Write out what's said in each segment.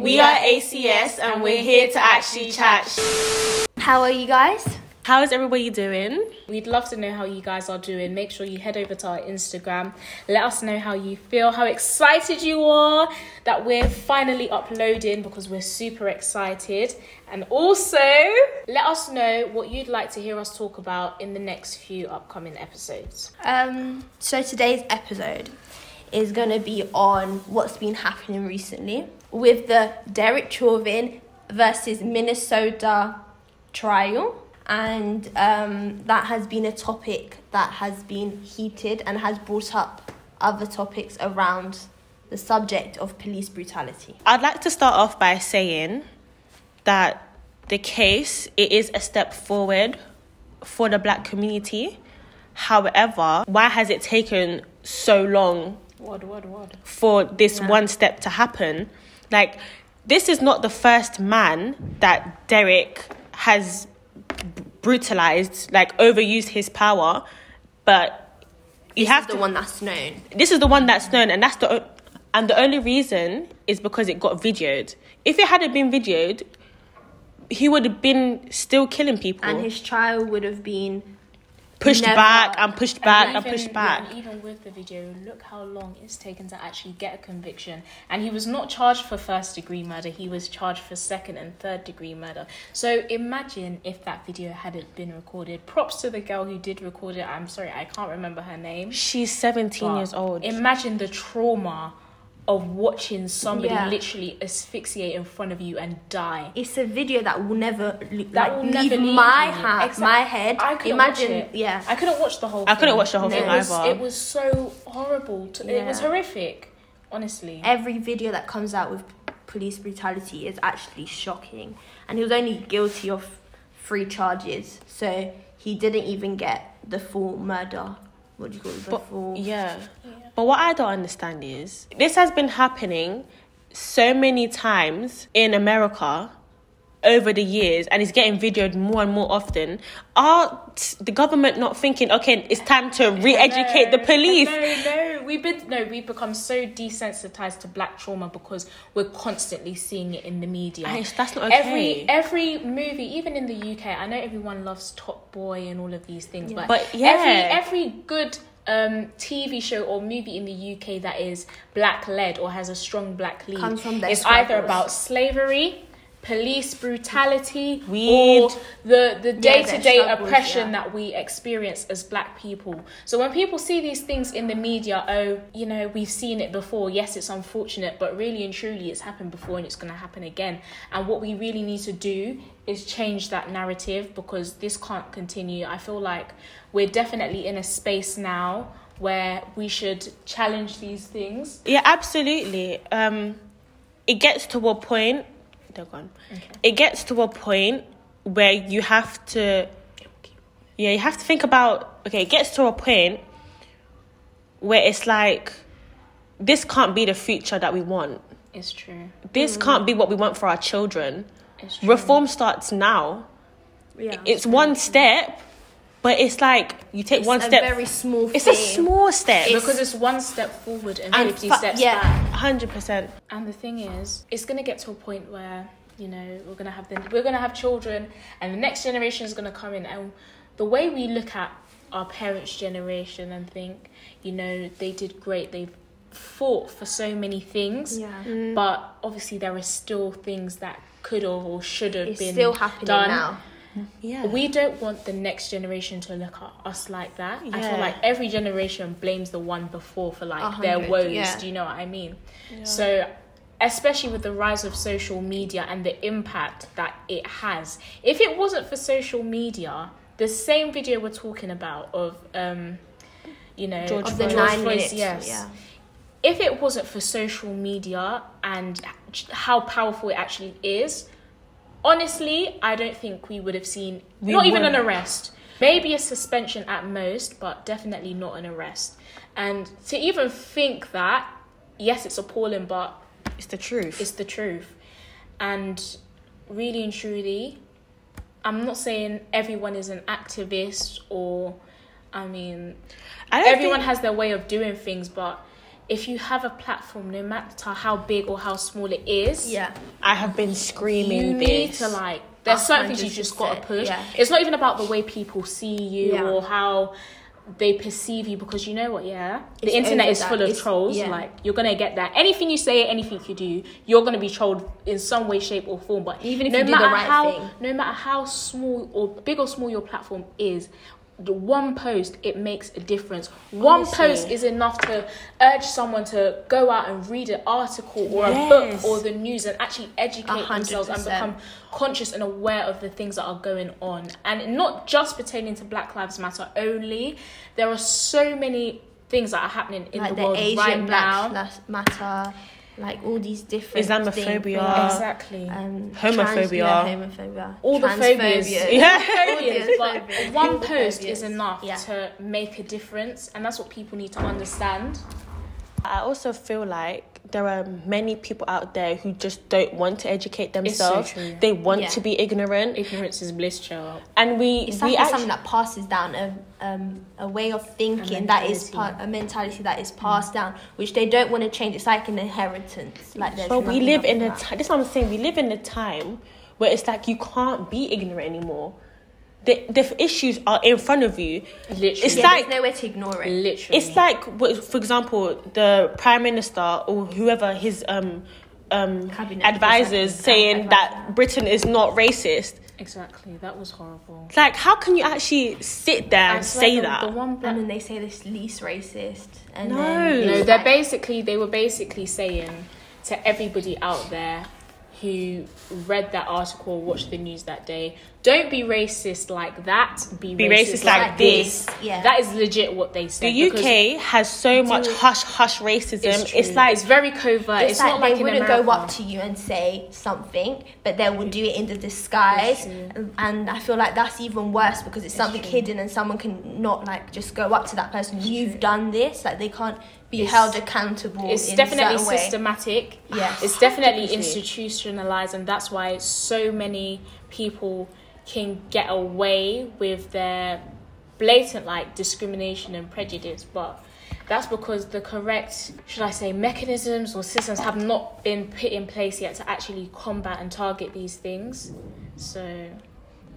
We are ACS and we're here to actually chat. How are you guys? How is everybody doing? We'd love to know how you guys are doing. Make sure you head over to our Instagram. Let us know how you feel, how excited you are that we're finally uploading because we're super excited. And also, let us know what you'd like to hear us talk about in the next few upcoming episodes. Um, so today's episode is going to be on what's been happening recently with the Derek Chauvin versus Minnesota trial. And um, that has been a topic that has been heated and has brought up other topics around the subject of police brutality. I'd like to start off by saying that the case it is a step forward for the black community. However, why has it taken so long What, what, what? for this one step to happen? Like this is not the first man that Derek has brutalized, like overused his power, but you This have is the to one that's known. this is the one that's known and that's the and the only reason is because it got videoed if it hadn't been videoed he would have been still killing people And his trial would have been pushed never- back and pushed back and, even- pushed back yeah, even with the video, look how long it's taken to actually get a conviction. And he was not charged for first degree murder, he was charged for second and third degree murder. So imagine if that video hadn't been recorded. Props to the girl who did record it. I'm sorry, I can't remember her name. she's 17 years old Imagine the trauma of watching somebody Yeah. literally asphyxiate in front of you and die. it's a video that will never le- That like will leave never leave my you. ha- Exact- my head. I couldn't Imagine, watch it. yeah. I couldn't watch the whole. Thing. I couldn't watch the whole No. thing It was, either it was so horrible. To, It was horrific, honestly. Every video that comes out with police brutality is actually shocking, and he was only guilty of three charges, so he didn't even get the full murder. What do you call it? The but full. yeah but what i don't understand is this has been happening so many times in america over the years and it's getting videoed more and more often are the government not thinking okay it's time to re-educate the police No, no, we've been no, we've become so desensitized to black trauma because we're constantly seeing it in the media. That's not okay. Every every movie, even in the UK, I know everyone loves Top Boy and all of these things, but, But yeah. every every good um TV show or movie in the UK that is black led or has a strong black lead Comes from is either about slavery. Police brutality, Weed. or the the day to day struggles, oppression yeah. that we experience as black people. So when people see these things in the media, oh, you know, we've seen it before. Yes, it's unfortunate, but really and truly, it's happened before and it's going to happen again. And what we really need to do is change that narrative because this can't continue. I feel like we're definitely in a space now where we should challenge these things. Yeah, absolutely. Um, it gets to a point. They're gone. It gets to a point where you have to. Yeah, you have to think about. Okay, it gets to a point where it's like, this can't be the future that we want. It's true. This mm. can't be what we want for our children. It's true. Reform starts now. yeah. It's one step, but it's like you take It's one a step. very small. it's a small step. because it's one step forward and, And 50 fu- steps yeah. back. Hundred percent. And the thing is, it's gonna get to a point where you know we're gonna have the, we're gonna have children, and the next generation is gonna come in, and the way we look at our parents' generation and think, you know, they did great, they've fought for so many things, Yeah. Mm. but obviously there are still things that could have or should have been still happening done. now. Yeah. We don't want the next generation to look at us like that. I feel like every generation blames the one before for like their woes. yeah. Do you know what I mean? So, especially with the rise of social media and the impact that it has, if it wasn't for social media, the same video we're talking about of, um, you know, George Of the George nine Floyd's- minutes. yes. Yeah. If it wasn't for social media and how powerful it actually is, honestly, I don't think we would have seen We not even an arrest. Maybe a suspension at most, but definitely not an arrest. And to even think that, yes, it's appalling, but It's the truth. it's the truth. And really and truly, I'm not saying everyone is an activist or, I mean, I everyone think- has their way of doing things, but if you have a platform, no matter how big or how small it is, Yeah. I have been screaming you this. need to like. There's certain things you just gotta push. yeah. It's not even about the way people see you Yeah. or how they perceive you because you know what yeah the It's internet is that. full of It's- trolls yeah. like you're gonna get that anything you say anything you do you're gonna be trolled in some way shape or form but Even if no you do the right how thing. no matter how small or big or small your platform is the one post it makes a difference. One Honestly. post is enough to urge someone to go out and read an article or a book or the news and actually educate A hundred themselves and become conscious and aware of the things that are going on. And not just pertaining to black lives matter only there are so many things that are happening in like the the, world Asian right now. Black Lives Matter, like all these different Islamophobia. things, exactly um, Homophobia. trans- yeah, homophobia, all the phobias. Yeah. phobias, but one post phobias. is enough Yeah. to make a difference and that's what people need to understand I also feel like there are many people out there who just don't want to educate It's so themselves. true. They want Yeah. to be ignorant, ignorance is bliss child and we It's we like actually something that passes down a um, a way of thinking that is part a mentality that is passed down, which they don't want to change. It's like an inheritance. Like there's But we live in a time. This is what I'm saying. We live in a time where it's like you can't be ignorant anymore. The the issues are in front of you. literally It's yeah, like- there's nowhere to ignore it. literally It's like, for example, the prime minister or whoever his um um Cabinet advisors executive, saying advisor. that Britain is not racist. exactly that was horrible like, how can you actually sit there and I swear say the, that? the one black And then they say this least racist. And No. then No, it's they're like- basically they were basically saying to everybody out there who read that article, or watched the news that day, don't be racist like that. Be, Be racist, racist like, like this. this, yeah. that is legit what they say. the UK has so much hush hush racism. It's, It's, like it's very covert. It's, It's, like not they like wouldn't America. go up to you and say something, but they would do it in the disguise, and, I feel like that's even worse because it's something true. hidden, and someone can not like just go up to that person. You've done this, like they can't be It's- held accountable. It's in definitely a certain way. systematic. Yes. It's definitely institutionalized, and that's why so many people can get away with their blatant like discrimination and prejudice, but that's because the correct, should I say, mechanisms or systems have not been put in place yet to actually combat and target these things. So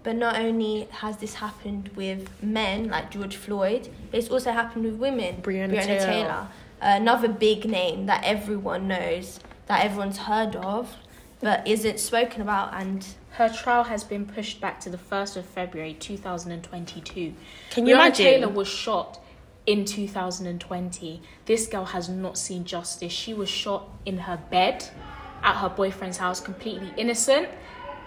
But not only has this happened with men like George Floyd, but it's also happened with women. Breonna Taylor. another big name that everyone knows, that everyone's heard of, but isn't spoken about. And her trial has been pushed back to the first of February, two thousand and twenty-two. Can you Breonna imagine? Taylor was shot in 2020. This girl has not seen justice. She was shot in her bed at her boyfriend's house, completely innocent.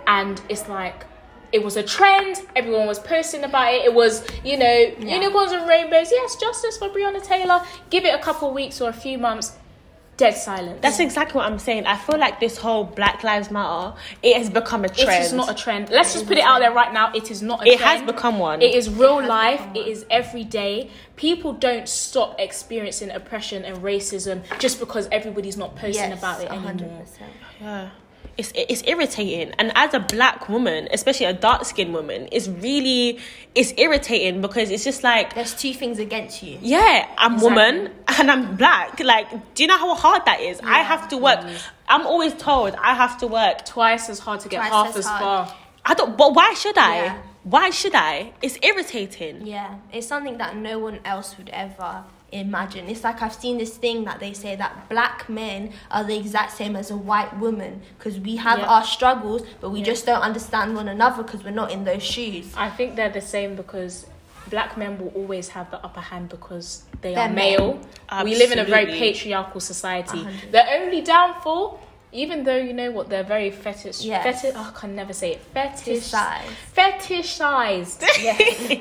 And it's like, it was a trend. Everyone was posting about it. It was, you know, unicorns and rainbows. Yes, justice for Breonna Taylor. Give it a couple weeks or a few months. Dead silence. That's exactly what I'm saying. I feel like this whole Black Lives Matter, it has become a trend. It is not a trend. Let's just put it out there right now. It is not a It trend. has become one. It is real has life. It is every day. People don't stop experiencing oppression and racism just because everybody's not posting yes, about it 100%. anymore. Yeah. It's, it's irritating. And as a black woman especially a dark skinned woman it's really it's irritating because it's just like There's two things against you. yeah i'm Exactly. woman and i'm black. Like do you know how hard that is? I have to work. I'm always told i have to work Twice as hard to get Twice half as as far. i don't but why should i? Yeah. why should i? It's irritating. Yeah, it's something that no one else would ever imagine. It's like I've seen this thing that they say that black men are the exact same as a white woman because we have Yeah. our struggles, but we just don't understand one another because we're not in those shoes. I think they're the same because black men will always have the upper hand because they They're are male. We live in a very patriarchal society. A hundred. The only downfall, even though you know what, they're very fetish. Yes. Fetish. Oh, I can never say it. Fetish. Size. Fetishized. Yes.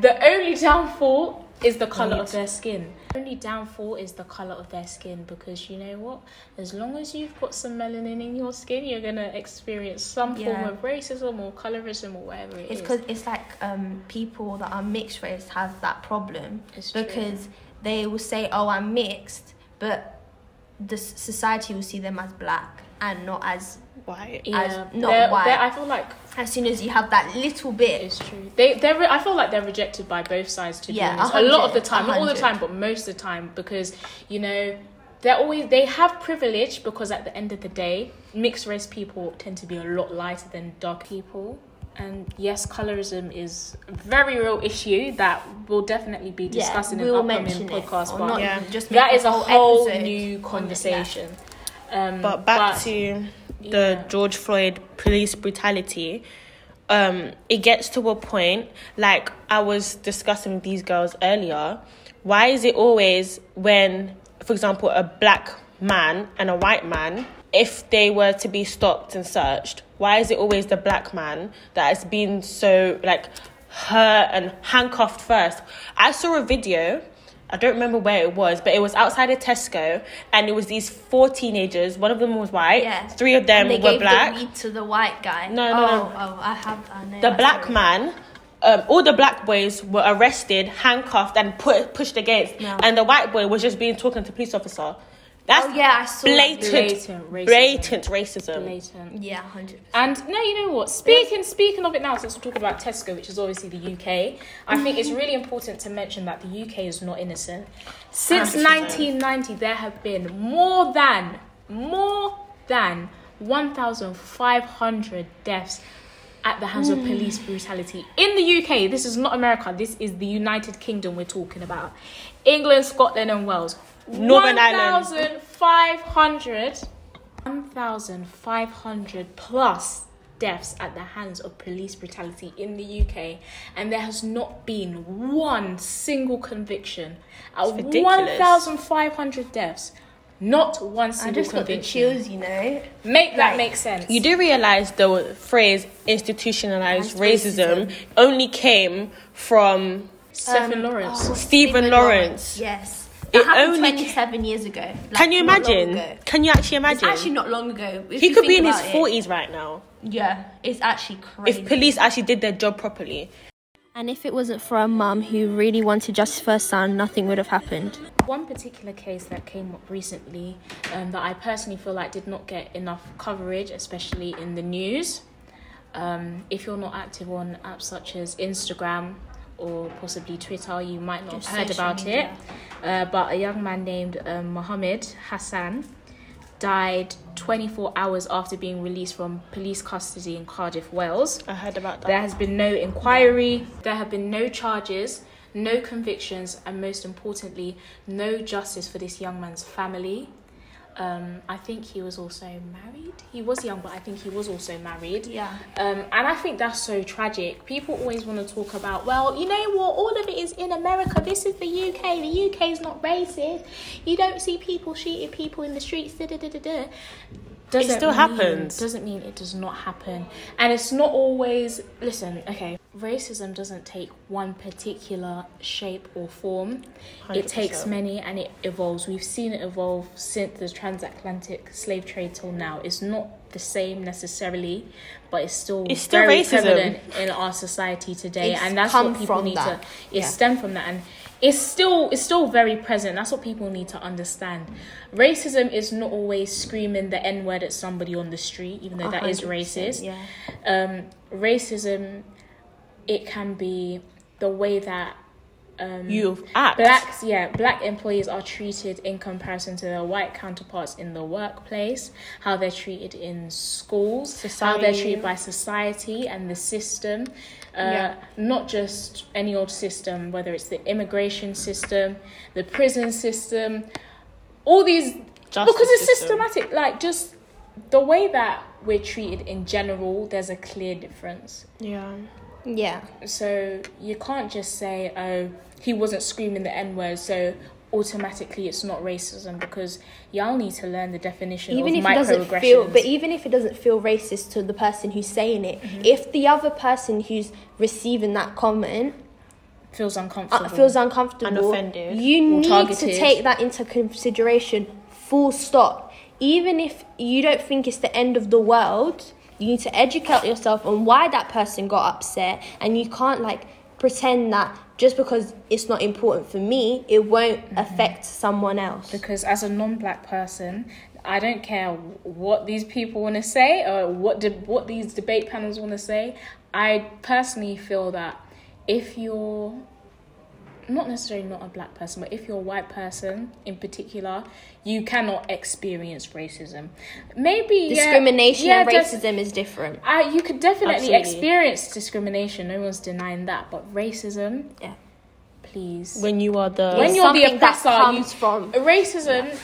the only downfall is the color of their skin. The only downfall is the color of their skin because you know what? As long as you've got some melanin in your skin, you're gonna experience some form of racism or colorism or whatever it It's is. because it's like um, people that are mixed race have that problem It's true. because they will say, "Oh, I'm mixed," but the society will see them as black and not as white. Yeah, as not they're- white. they're- I feel like As soon as you have that little bit, it's true. They they re- I feel like they're rejected by both sides to Yeah, be honest. a A lot of the time, a not all the time, but most of the time, because you know they're always they have privilege because at the end of the day, mixed race people tend to be a lot lighter than dark people. And yes, colorism is a very real issue that we'll definitely be yeah, discussing we in will upcoming mention it. Or But not Yeah. just that is a whole episode new on yeah. conversation. Um, But back but- to the yeah. George Floyd police brutality, um, it gets to a point like I was discussing with these girls earlier. Why is it always when, for example, a black man and a white man, if they were to be stopped and searched, why is it always the black man that has been so like hurt and handcuffed first? I saw a video I don't remember where it was, but it was outside of Tesco, and it was these four teenagers. One of them was white. Yeah. Three of them were black. the to the white guy. No, no, oh, no. Oh, I have. I know. the black story. man, um, all the black boys were arrested, handcuffed, and put pushed against, and the white boy was just being talking to police officer. That's Oh yeah, I saw. that. blatant, Blatant racism. blatant racism. blatant. Yeah, hundred. And no, you know what? Speaking speaking of it now, since we're talking about Tesco, which is obviously the UK, I think it's really important to mention that the UK is not innocent. Since 100%. 1990, there have been more than more than 1,500 deaths at the hands of hmm. police brutality in the UK. This is not America. This is the United Kingdom we're talking about. England, Scotland, and Wales. Northern Ireland. 1,500 1,500 plus deaths at the hands of police brutality in the UK, and there has not been one single conviction. Out of 1,500 deaths, not one single I single just got the chills, you know. Make that Like, make sense. You do realize the phrase institutionalized Racism. racism only came from Stephen um, Lawrence. oh, Stephen Lawrence. Yes. It happened only 27 years ago. Like, Can you imagine? Can you actually It's imagine? actually not long ago. If he could be in his it. forties right now Yeah, it's actually crazy. if police actually did their job properly. and if it wasn't for a mum who really wanted justice for her son, nothing would have happened. One particular case that came up recently um, that I personally feel like did not get enough coverage, especially in the news. Um, if you're not active on apps such as Instagram or possibly Twitter, you might not Just have heard about media. it. Uh, but a young man named um, Mohammed Hassan died 24 hours after being released from police custody in Cardiff, Wales. I heard about that. There has been no inquiry, there have been no charges, no convictions, and most importantly, no justice for this young man's family. Um, I think he was also married. He was young, but I think he was also married. Yeah. Um, and I think that's so tragic. People always want to talk about, well, you know what, all of it is in America. This is the UK. The UK is not racist. You don't see people shooting people in the streets. Da, da, da, da, da. Doesn't still mean- happens. Doesn't mean it does not happen. And it's not always, listen, okay, racism doesn't take one particular shape or form. It takes many and it evolves. We've seen it evolve since the transatlantic slave trade till now. It's not the same necessarily, but it's still It's still very racism. prevalent in our society today, It's and that's what people need that. to. It Yeah. stemmed from that, and it's still it's still very present. That's what people need to understand. Racism is not always screaming the n word at somebody on the street, even though that is racist Yeah. um, racism it can be the way that um, You act. blacks yeah black employees are treated in comparison to their white counterparts in the workplace how they're treated in schools how they're treated by society and the system uh, Yeah. not just any old system whether it's the immigration system the prison system all these Justice because it's system. systematic like just the way that we're treated in general there's a clear difference Yeah. Yeah. so you can't just say oh he wasn't screaming the n word so automatically it's not racism because y'all need to learn the definition even of if it doesn't feel but even if it doesn't feel racist to the person who's saying it Mm-hmm. if the other person who's receiving that comment feels uncomfortable uh, feels uncomfortable And offended. you need targeted. to take that into consideration full stop even if you don't think it's the end of the world you need to educate yourself on why that person got upset and you can't like pretend that just because it's not important for me it won't Mm-hmm. affect someone else because as a non-black person I don't care what these people want to say or what de- what these debate panels want to say. I personally feel that if you're not necessarily not a black person, but if you're a white person in particular, you cannot experience racism. Maybe Discrimination yeah, and just- racism is different. I, you could definitely Absolutely. experience discrimination. No one's denying that, but racism, Yeah. please. When you are the When you're the something that oppressor, comes you- from racism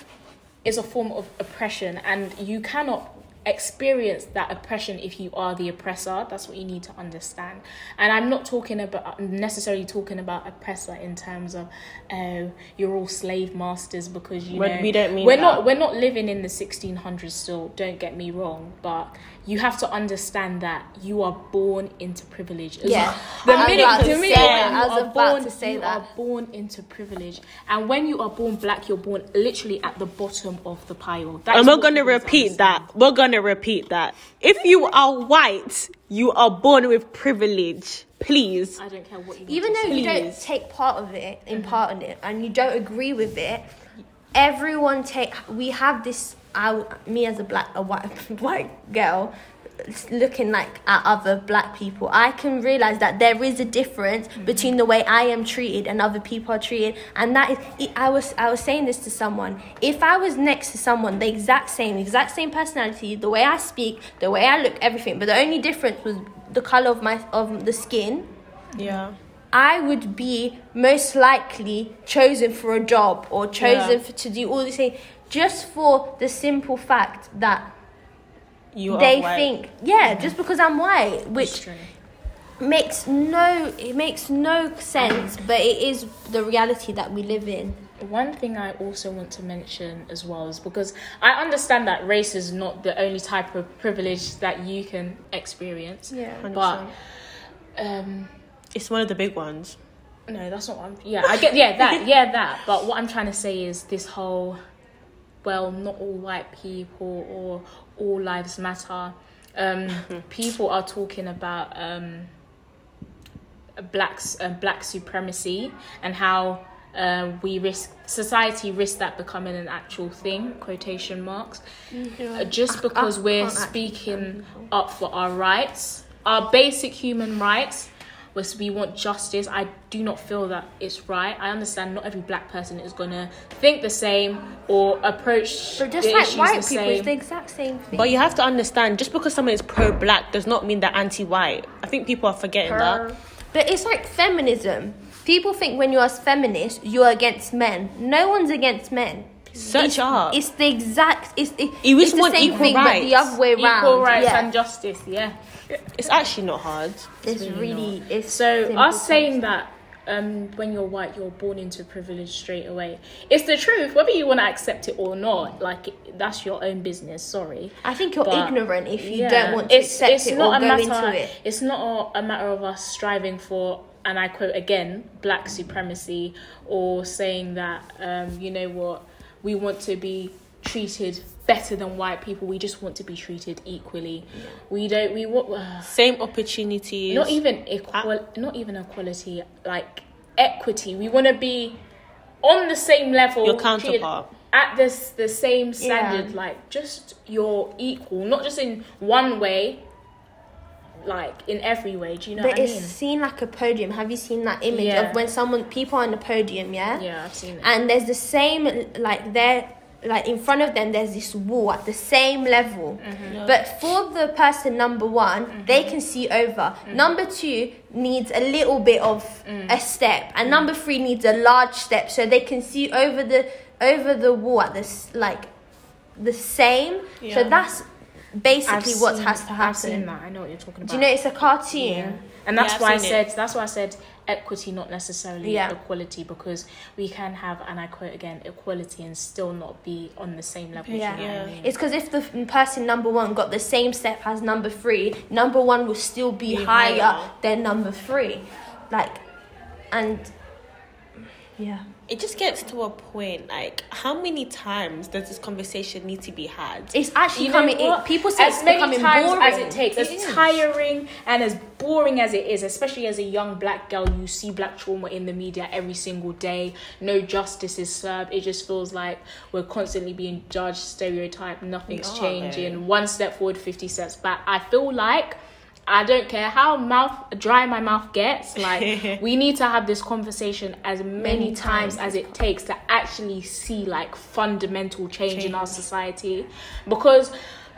is a form of oppression, and you cannot experience that oppression if you are the oppressor. That's what you need to understand. And I'm not talking about necessarily talking about oppressor in terms of oh you're all slave masters because you know we don't mean we're that. not we're not living in the 1600s still. Don't get me wrong, but you have to understand that you are born into privilege. As Yeah. the I minute, about the to minute say you are born, to say you that. are born into privilege, and when you are born black, you're born literally at the bottom of the pile. That is and we're gonna people need to repeat that. We're gonna repeat that. If you are white, you are born with privilege. Please. I don't care what you. even though to you say. don't take part of it in part in mm-hmm. it and you don't agree with it everyone take we have this I, me as a black a white white girl looking like at other black people i can realize that there is a difference mm-hmm. between the way i am treated and other people are treated and that is i was i was saying this to someone if i was next to someone the exact same exact same personality the way i speak the way i look everything but the only difference was the color of my of the skin Yeah. I would be most likely chosen for a job or chosen Yeah. for, to do all these things just for the simple fact that You they white. think, yeah, just because I'm white, which makes no it makes no sense, but it is the reality that we live in. One thing I also want to mention as well is because I understand that race is not the only type of privilege that you can experience. Yeah. But um, It's one of the big ones. no, that's not what I'm. Yeah, I get. Yeah, that. Yeah, that. But what I'm trying to say is this whole, well, not all white people or all lives matter. Um, people are talking about um, blacks, uh, black supremacy, and how uh, we risk society risks that becoming an actual thing. Quotation marks. Uh, just because I we're speaking up for our rights, our basic human rights, was we want justice. I do not feel that it's right. I understand not every black person is gonna think the same or approach But just the like issues white the people, same. it's the exact same thing. But you have to understand, just because someone is pro-black does not mean they're anti-white. I think people are forgetting that. But it's like feminism. People think when you're a feminist, you're against men. No one's against men. Search up. It's the exact. It's it, You it's the same equal thing, but the other way around. Equal rights yeah. and justice. Yeah. It's actually not hard. It's really. It's So us saying that um, when you're white, you're born into privilege straight away. It's the truth, whether you want to accept it or not. Like that's your own business. Sorry. I think you're But, ignorant if you yeah, don't want to accept it or a go matter, into it. It's not a, a matter of us striving for, and I quote again, black supremacy, or saying that um, you know what, we want to be treated better than white people. We just want to be treated equally. We don't. We want. Uh, Same opportunities. not even equal. Not even equality. Like equity. We want to be on the same level. Your treated counterpart. At this the same standard, Yeah. like just your equal, not just in one way, like in every way. Do you know But what I it's mean? seen like a podium. Have you seen that image Yeah. of when someone people are on the podium? Yeah. Yeah, I've seen it. And there's the same like there like in front of them there's this wall at the same level Mm-hmm. but for the person number one they can see over Mm-hmm. number two needs a little bit of Mm. a step and number three needs a large step so they can see over the over the wall at this like the same so that's basically I've what seen- has to I've seen happen that. I know what you're talking about. do you know it's a cartoon Yeah. And that's Yeah, why I seen said that's why I said equity, not necessarily Yeah. equality, because we can have, and I quote again, equality and still not be on the same level. do you Yeah. know what I mean? It's because if the person number one got the same step as number three, number one will still be, Be higher, higher. than number three. Like, and Yeah. It just gets to a point like how many times does this conversation need to be had? It's actually You know becoming. It, people say as it's many becoming times boring. as it takes, as It is. tiring and as boring as it is, especially as a young black girl, you see black trauma in the media every single day. No justice is served. It just feels like we're constantly being judged, stereotyped. Nothing's changing. though. One step forward, fifty steps back. I feel like. I don't care how mouth dry my mouth gets. Like we need to have this conversation as many, Many times, times as as it takes to actually see like fundamental change, in our society. Because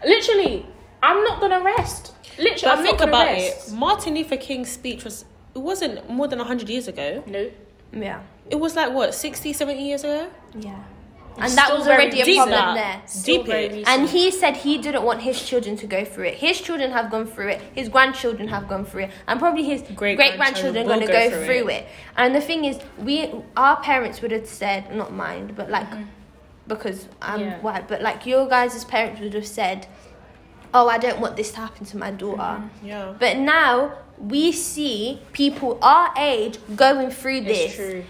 literally, I'm not gonna rest. Literally, But I'm think not gonna about rest. it. Martin Luther King's speech was it wasn't more than 100 years ago. No, Yeah. It was like what 60, 70 years ago? Yeah. It's And that was already a problem now. there. Still Deep it. And he said he didn't want his children to go through it. His children have gone through it. His grandchildren have gone through it, and probably his great Great-grandchildren grandchildren will going to go go through through, it. it. And the thing is, we our parents would have said, not mine, but like mm-hmm. because I'm Yeah. white, but like your guys' parents would have said, "Oh, I don't want this to happen to my daughter." Mm-hmm. Yeah. But now we see people our age going through this true.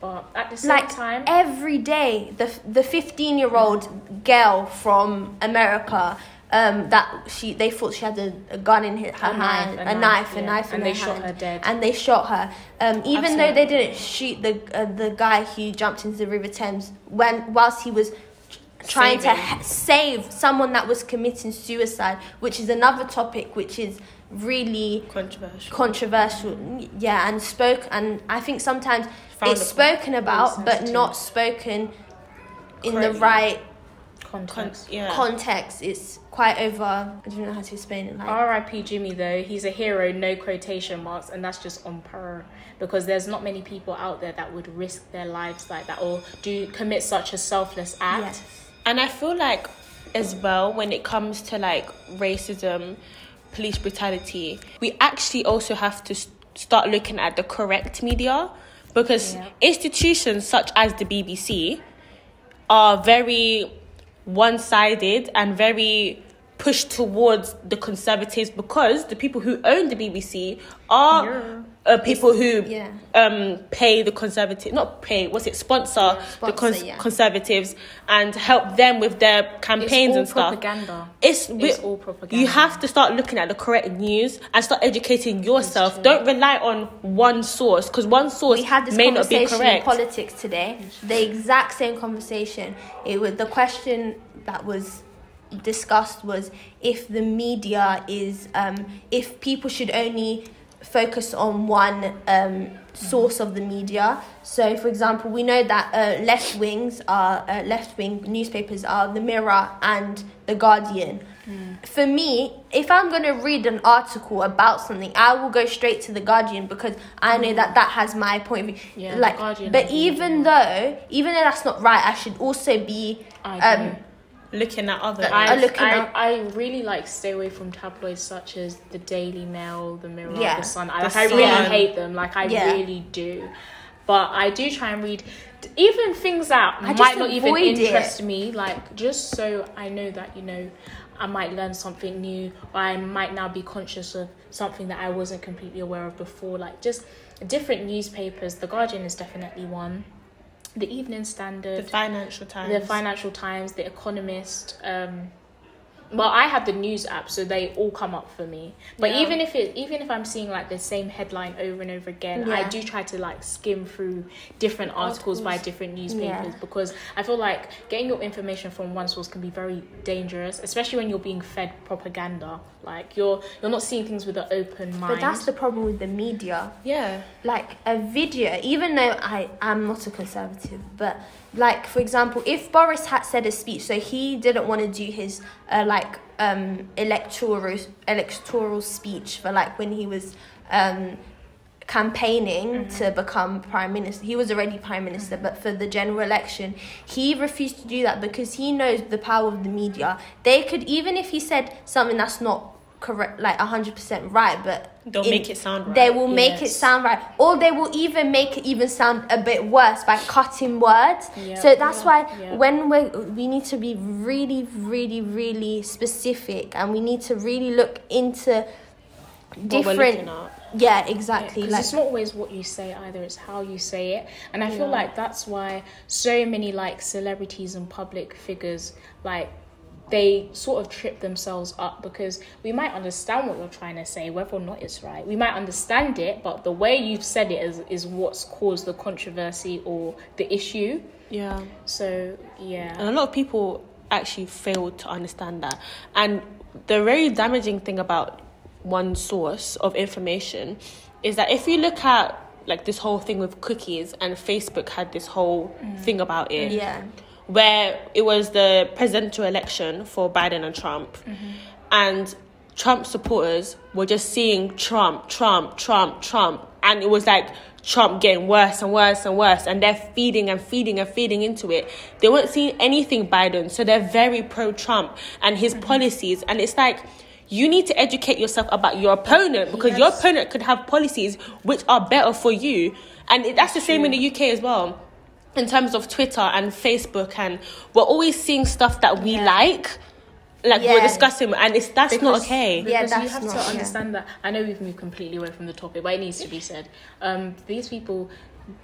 But at the same like time, every day the the 15 year old girl from america um that she they thought she had a, a gun in her, her A knife, hand a a knife, knife a yeah. knife in And they shot hand. her dead. and they shot her um even I've though they didn't shoot the uh, the guy who jumped into the river thames when whilst he was trying to ha- save someone that was committing suicide which is another topic which is really Controversial. controversial yeah and spoke and i think sometimes Frowned it's spoken about but not spoken in the Correctly. right Con- context. yeah. context it's quite over i don't know how to explain it like R.I.P. Jimmy though, he's a hero, no quotation marks, and that's just on par. Because there's not many people out there that would risk their lives like that or do commit such a selfless act. Yes. And I feel like as well when it comes to like racism, police brutality, we actually also have to start looking at the correct media because Yeah. institutions such as the BBC are very one-sided and very pushed towards the conservatives because the people who own the BBC are Yeah. Uh, people who yeah. um pay the conservative not pay what's it sponsor, the Sponsor, cons- yeah. conservatives and help them with their It's campaigns all and stuff propaganda. it's, It's we- all propaganda. you have to start looking at the correct news and start educating yourself don't rely on one source because one source we had this may not be conversation in correct politics today the exact same conversation it was the question that was discussed was if the media is um, if people should only focus on one um, source of the media so for example we know that uh, left wings are uh, left wing newspapers are the mirror and the guardian for me, if I'm going to read an article about something, I will go straight to the Guardian because I know that that has my point of view. Yeah, like, Guardian but even though, even though that's not right, I should also be. I Um. Looking at other I- I, I, really like stay away from tabloids such as the Daily Mail, the Mirror, Yeah, the Sun. I, like, I really hate them. Like I Yeah. really do. But I do try and read even things that I might not even avoid it. interest me. Like just so I know that you know I might learn something new, or I might now be conscious of something that I wasn't completely aware of before. Like just different newspapers. The Guardian is definitely one. The Evening Standard the financial times the Financial Times, The Economist. Um, well, I have the news app, so they all come up for me. But Yeah. even if it, even if I'm seeing like the same headline over and over again, I do try to like skim through different articles, by different newspapers Yeah. because I feel like getting your information from one source can be very dangerous, especially when you're being fed propaganda. Like you're you're not seeing things with an open mind. but that's the problem with the media. yeah like a video even though i am not a conservative but like for example if boris had said a speech so he didn't want to do his uh, like um electoral electoral speech for like when he was um campaigning to become prime minister he was already prime minister but for the general election he refused to do that because he knows the power of the media. They could even if he said something that's not correct like 100% right but they'll in- make it sound right they will make it sound right or they will even make it even sound a bit worse by cutting words Yeah. so that's Yeah. why Yeah. when we we need to be really really really specific and we need to really look into What we're different. Yeah, exactly. Because like it's not always what you say either; it's how you say it. And I feel Yeah. like that's why so many like celebrities and public figures like they sort of trip themselves up because we might understand what you're trying to say, whether or not it's right. We might understand it, but the way you've said it is is what's caused the controversy or the issue. Yeah. So yeah, And a lot of people actually fail to understand that. And the very damaging thing about one source of information is that if you look at like this whole thing with cookies and Facebook had this whole mm. thing about it yeah, where it was the presidential election for Biden and Trump, mm-hmm. and Trump supporters were just seeing Trump, Trump, Trump, Trump, and it was like Trump getting worse and worse and worse, and they're feeding and feeding and feeding into it. They weren't seeing anything Biden, so they're very pro Trump and his mm-hmm. policies, and it's like. You need to educate yourself about your opponent because your opponent could have policies which are better for you, and that's the same in the UK as well in terms of Twitter and Facebook, and we're always seeing stuff that we Yeah. like, like we're discussing, and it's that's not Because- okay. Yeah, Because you that's have not- to yeah. understand that. I know we've moved completely away from the topic, but it needs to be said. Um, these people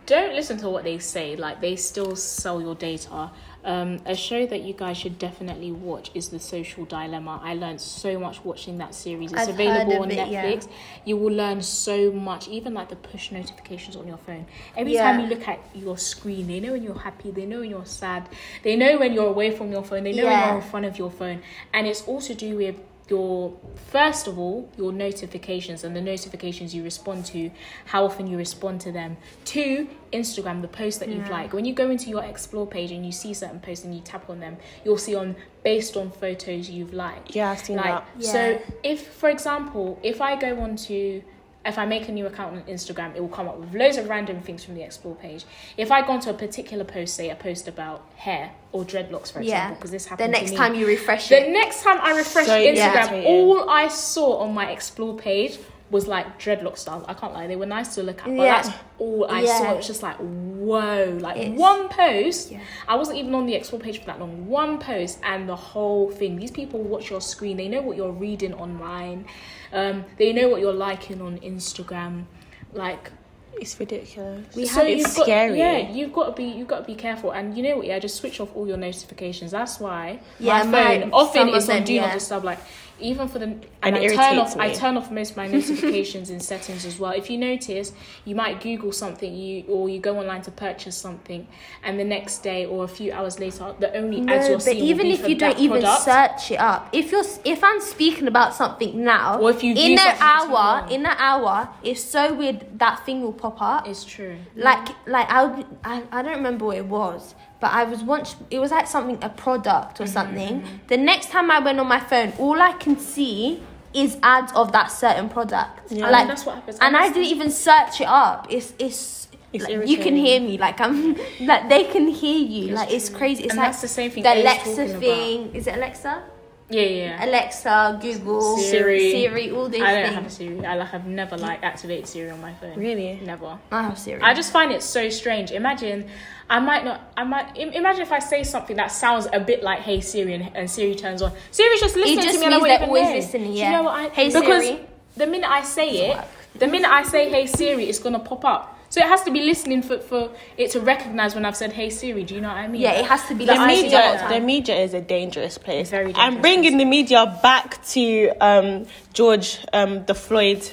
don't listen to what they say. Like they still sell your data. Um, a show that you guys should definitely watch is The Social Dilemma. I learned so much watching that series. It's I've available on it, yeah. Netflix. You will learn so much, even like the push notifications on your phone. Every Yeah. time you look at your screen, they know when you're happy, they know when you're sad, they know when you're away from your phone, they know when you're in front of your phone. And it's all to do with your first of all your notifications and the notifications you respond to how often you respond to them. Two instagram the posts that you've liked when you go into your explore page and you see certain posts and you tap on them you'll see on based on photos you've liked. Yeah, I've seen like that. so if for example if i go on to if I make a new account on Instagram, it will come up with loads of random things from the explore page. If I go onto a particular post, say a post about hair or dreadlocks, for yeah. example, because this The happened to next me. time you refresh The it, next time I refresh So Instagram, irritating. all I saw on my explore page was like dreadlock styles. I can't lie, they were nice to look at, but Yeah. that's all I Yeah. saw. It was just like, whoa, like It's- one post. Yeah. I wasn't even on the explore page for that long. One post and the whole thing. These people watch your screen. They know what you're reading online. Um, they know what you're liking on Instagram. Like It's ridiculous. We so have- it's you've got, scary. Yeah, you've got to be you've got to be careful. And you know what? Yeah, just switch off all your notifications. That's why Yeah, my my- phone often is on them, do not disturb. Like even for the and, And I turn off I turn off most of my notifications in settings as well. If you notice, you might Google something you or you go online to purchase something, and the next day or a few hours later, the only ads no, you're but seeing will even if you don't even product. search it up, if you're if I'm speaking about something now, Or if you in an something for too hour, in an hour, it's so weird that thing will pop up. It's true. like like I, I I don't remember what it was, but I was once it was like something a product or Mm-hmm, something. The next time I went on my phone, all I can see is ads of that certain product. Yeah. Like that's what happens. and I didn't even search it up. It's it's. It's like, you can hear me, like I'm, like they can hear you, It's like it's crazy. It's And like the same thing The Alexa talking about. thing, is it Alexa? Yeah, yeah. Alexa, Google, Siri. Siri, all these I don't things. have a Siri. I like have never like activated Siri on my phone. Really? Never. I have Siri. I just find it so strange. Imagine, I might not. I might imagine if I say something that sounds a bit like "Hey Siri" and, and Siri turns on. Siri's just listening just to me. and I means won't they're even always know. listening, Do yeah. you know what I? Hey, because Siri. the minute I say it, the minute I say "Hey Siri," it's gonna pop up. So it has to be listening for, for it to recognize when I've said "Hey Siri." Do you know what I mean? yeah, it has to be The like media, the media is a dangerous place. Very I'm dangerous bringing the media back to um, George, um, the Floyd,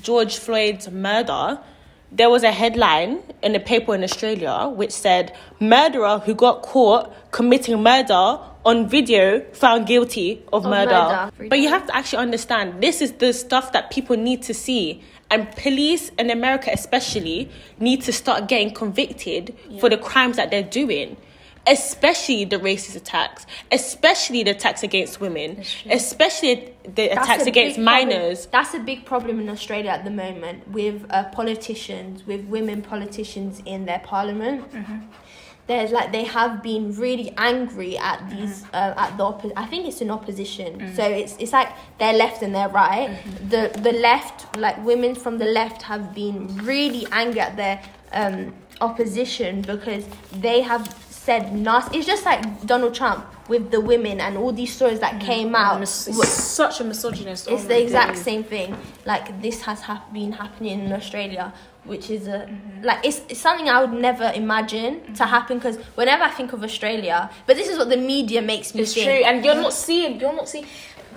George Floyd's murder. There was a headline in a paper in Australia which said murderer who got caught committing murder on video found guilty of, Of murder. murder. But you have to actually understand this is the stuff that people need to see. And police in America, especially, need to start getting convicted for the crimes that they're doing especially the racist attacks, especially the attacks against women, especially the That's attacks against big problem. minors. That's a big problem in Australia at the moment with uh, politicians, with women politicians in their parliament. Mm-hmm. There's like they have been really angry at these Mm-hmm. uh, at the oppo- I think it's an opposition. Mm. So it's it's like they're left and they're right. Mm-hmm. The the left like women from the left have been really angry at their um, opposition because they have said nasty. It's just like Donald Trump with the women and all these stories that mm. came out. Mis- wa- such a misogynist. oh it's my the exact same thing. Like this has hap- been happening in Australia, which is a Mm-hmm. like it's, it's something I would never imagine to mm-hmm. happen because whenever I think of Australia, but this is what the media makes me It's think. true, and you're mm. not seeing. You're not seeing.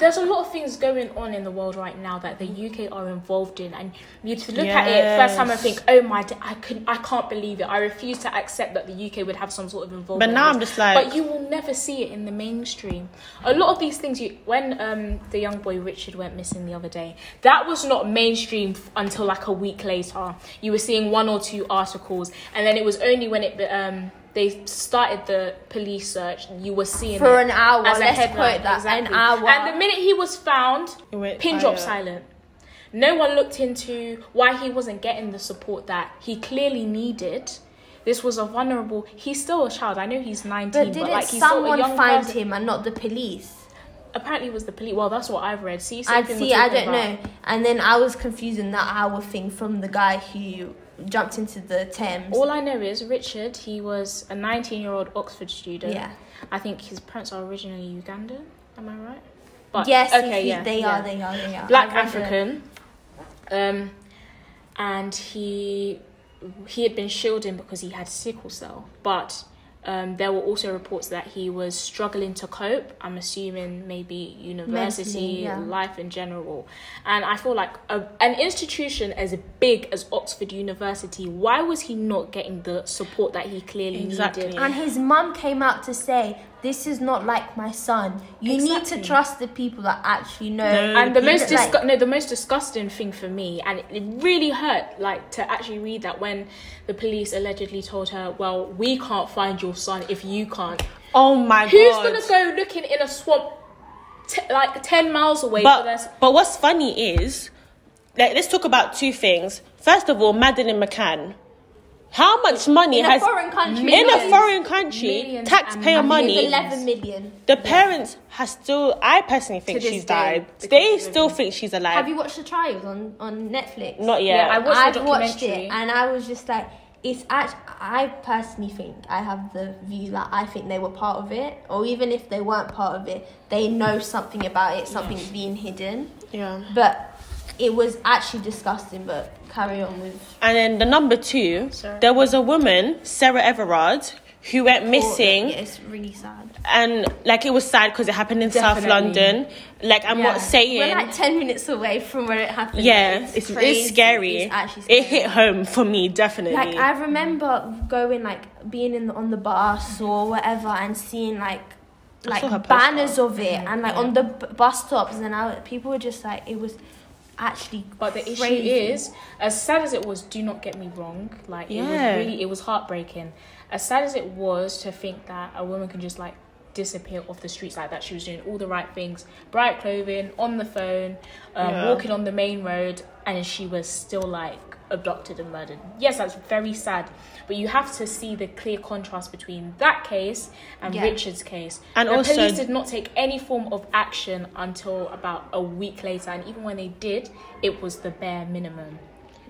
There's a lot of things going on in the world right now that the UK are involved in, and you to look at it first time and think, "Oh my, I could, I can't believe it. I refuse to accept that the UK would have some sort of involvement." But now I'm just like- but you will never see it in the mainstream. A lot of these things, you when um the young boy Richard went missing the other day, that was not mainstream until like a week later. You were seeing one or two articles, and then it was only when it um. They started the police search. You were seeing For it an hour, as let's headline, quote that, an hour. And the minute he was found, It went pin drop silent. No one looked into why he wasn't getting the support that he clearly needed. This was a vulnerable. He's still a child. I know he's nineteen, But but, didn't like he's still a someone young find person. him and not the police? Apparently, it was the police. Well, that's what I've read. See, I same thing we're see. I don't about. know. And then I was confusing that hour thing from the guy who jumped into the Thames. All I know is Richard. He was a nineteen-year-old Oxford student. yeah. I think his parents are originally Ugandan. Am I right? But yes. okay, he- yeah, they yeah. are. They are. They are. black I read it. African, um, and he he had been shielding because he had sickle cell, but um, there were also reports that he was struggling to cope. I'm assuming maybe university Mentally, yeah. life in general, and I feel like a, an institution as big as Oxford University, why was he not getting the support that he clearly Exactly. needed? And his mum came out to say, "This is not like my son. You need to trust the people that actually know." No. and the people most like- no the most disgusting thing for me and it, it really hurt like to actually read that when the police allegedly told her well we can't find your son if you can't Oh my who's god. Who's gonna go looking in a swamp t- like 10 miles away for But but what's funny is, like, let's talk about two things. First of all, Madeleine McCann. How much money in a has foreign country. in a foreign country, Millions taxpayer and money? Eleven million. The parents has still. I personally think she's day, died. They still think she's alive. Have you watched the trials on on Netflix? Not yet. Yeah, I watched I've watched it and I was just like, it's actually. I personally think I have the view that I think they were part of it, or even if they weren't part of it, they know something about it. Something's being hidden, yeah. but it was actually disgusting. But carry on with. And then the number two, Sarah. there was a woman, Sarah Everard, who went missing, Yeah, it's really sad. and like it was sad because it happened in South London. Like I'm not saying. we're like ten minutes away from where it happened. yeah, it's, it's, crazy. it's scary. It's actually scary. It hit home for me definitely. Like I remember going like being in the, on the bus or whatever and seeing like like saw her poster. banners of it and like on the b- bus stops and I, people were just like it was actually but the issue is as sad as it was do not get me wrong like it was really it was heartbreaking. As sad as it was to think that a woman can just like disappear off the streets like that she was doing all the right things bright clothing on the phone um, Yeah. walking on the main road and she was still like abducted and murdered yes that's very sad but you have to see the clear contrast between that case and Yeah. richard's case And the also- police did not take any form of action until about a week later and even when they did it was the bare minimum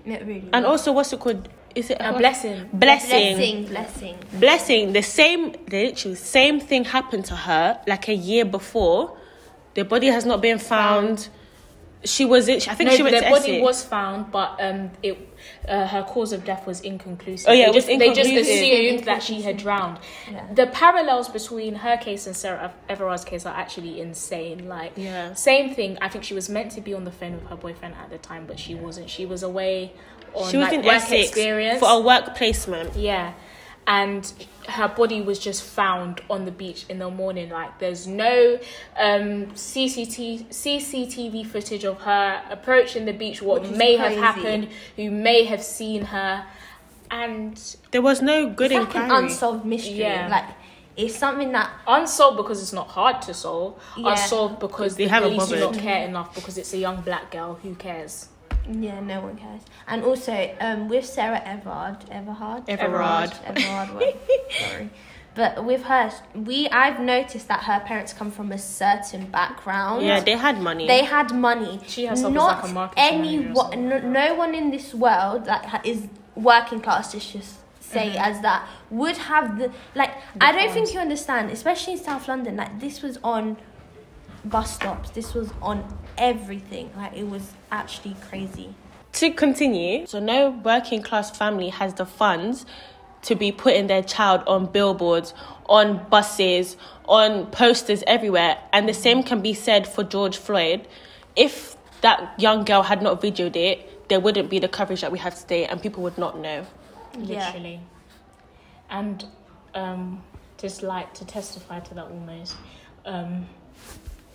It really and was. also, what's it called? Is it a blessing Blessing. blessing blessing Blessing. The same, the literally same thing happened to her like a year before. The body has not been found. She was. I think no, she went the to body Essex. was found but um it uh, her cause of death was inconclusive Oh, yeah, they it was just, they just assumed that she had drowned Yeah. the parallels between her case and sarah everard's case are actually insane like Yeah. same thing i think she was meant to be on the phone with her boyfriend at the time but she wasn't she was away on She was like, in work Essex experience for a work placement. Yeah. And her body was just found on the beach in the morning. Like there's no um, CCTV, CCTV footage of her approaching the beach, what Which is may have happened, who may have seen her. And There was no good it's like an unsolved mystery Yeah. like it's something that unsolved because it's not hard to solve. Yeah. Unsolved because They the haven't police do not care enough because it's a young black girl. Who cares? Yeah no one cares and also um with Sarah Everard Everhard Everard. Everard well, sorry but with her we I've noticed that her parents come from a certain background Yeah, they had money. They had money. She herself is Not like a marketing any manager or no, no one in this world that ha- is working class is just say Mm-hmm. as that would have the like I don't think you understand, especially in South London, like this was on bus stops, this was on everything. Like it was actually crazy. To continue, so no working class family has the funds to be putting their child on billboards, on buses, on posters everywhere. And the same can be said for George Floyd. If that young girl had not videoed it, there wouldn't be the coverage that we have today and people would not know. Yeah. literally. And um, just like to testify to that almost. Um,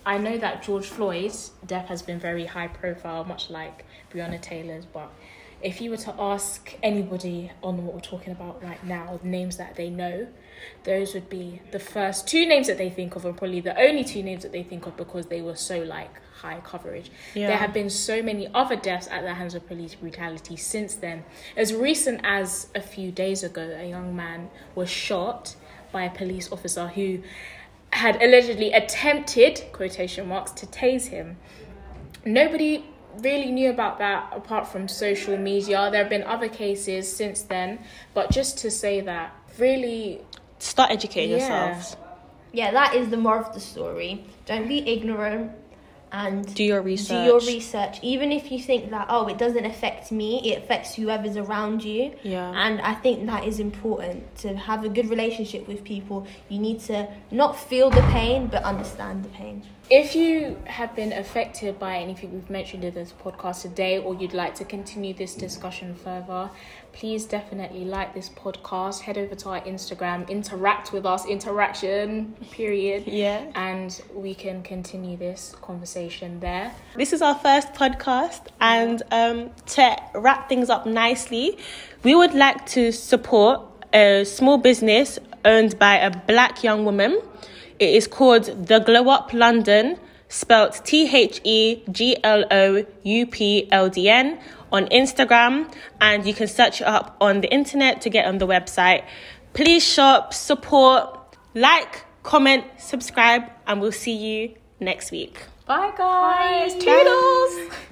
I know that George Floyd's death has been very high profile, much like Breonna Taylor's, but if you were to ask anybody on what we're talking about right now, the names that they know, those would be the first two names that they think of, and probably the only two names that they think of because they were so like high coverage. Yeah. There have been so many other deaths at the hands of police brutality since then. As recent as a few days ago, a young man was shot by a police officer who had allegedly attempted quotation marks to tase him nobody really knew about that apart from social media there have been other cases since then but just to say that really Start educating Yeah. yourselves. Yeah, that is the moral of the story. Don't be ignorant and Do your research. do your research. Even if you think that, oh, it doesn't affect me, it affects whoever's around you. Yeah. And I think that is important to have a good relationship with people. You need to not feel the pain, but understand the pain. If you have been affected by anything we've mentioned in this podcast today or you'd like to continue this discussion further please definitely like this podcast. Head over to our instagram. Interact with us. Interaction period. Yeah. and we can continue this conversation there. This is our first podcast, and um, to wrap things up nicely, we would like to support a small business owned by a black young woman. It is called The Glow Up London, spelt T H E G L O U P L D N, on Instagram, and you can search it up on the internet to get on the website. Please shop, support, like, comment, subscribe, and we'll see you next week. bye guys Bye. toodles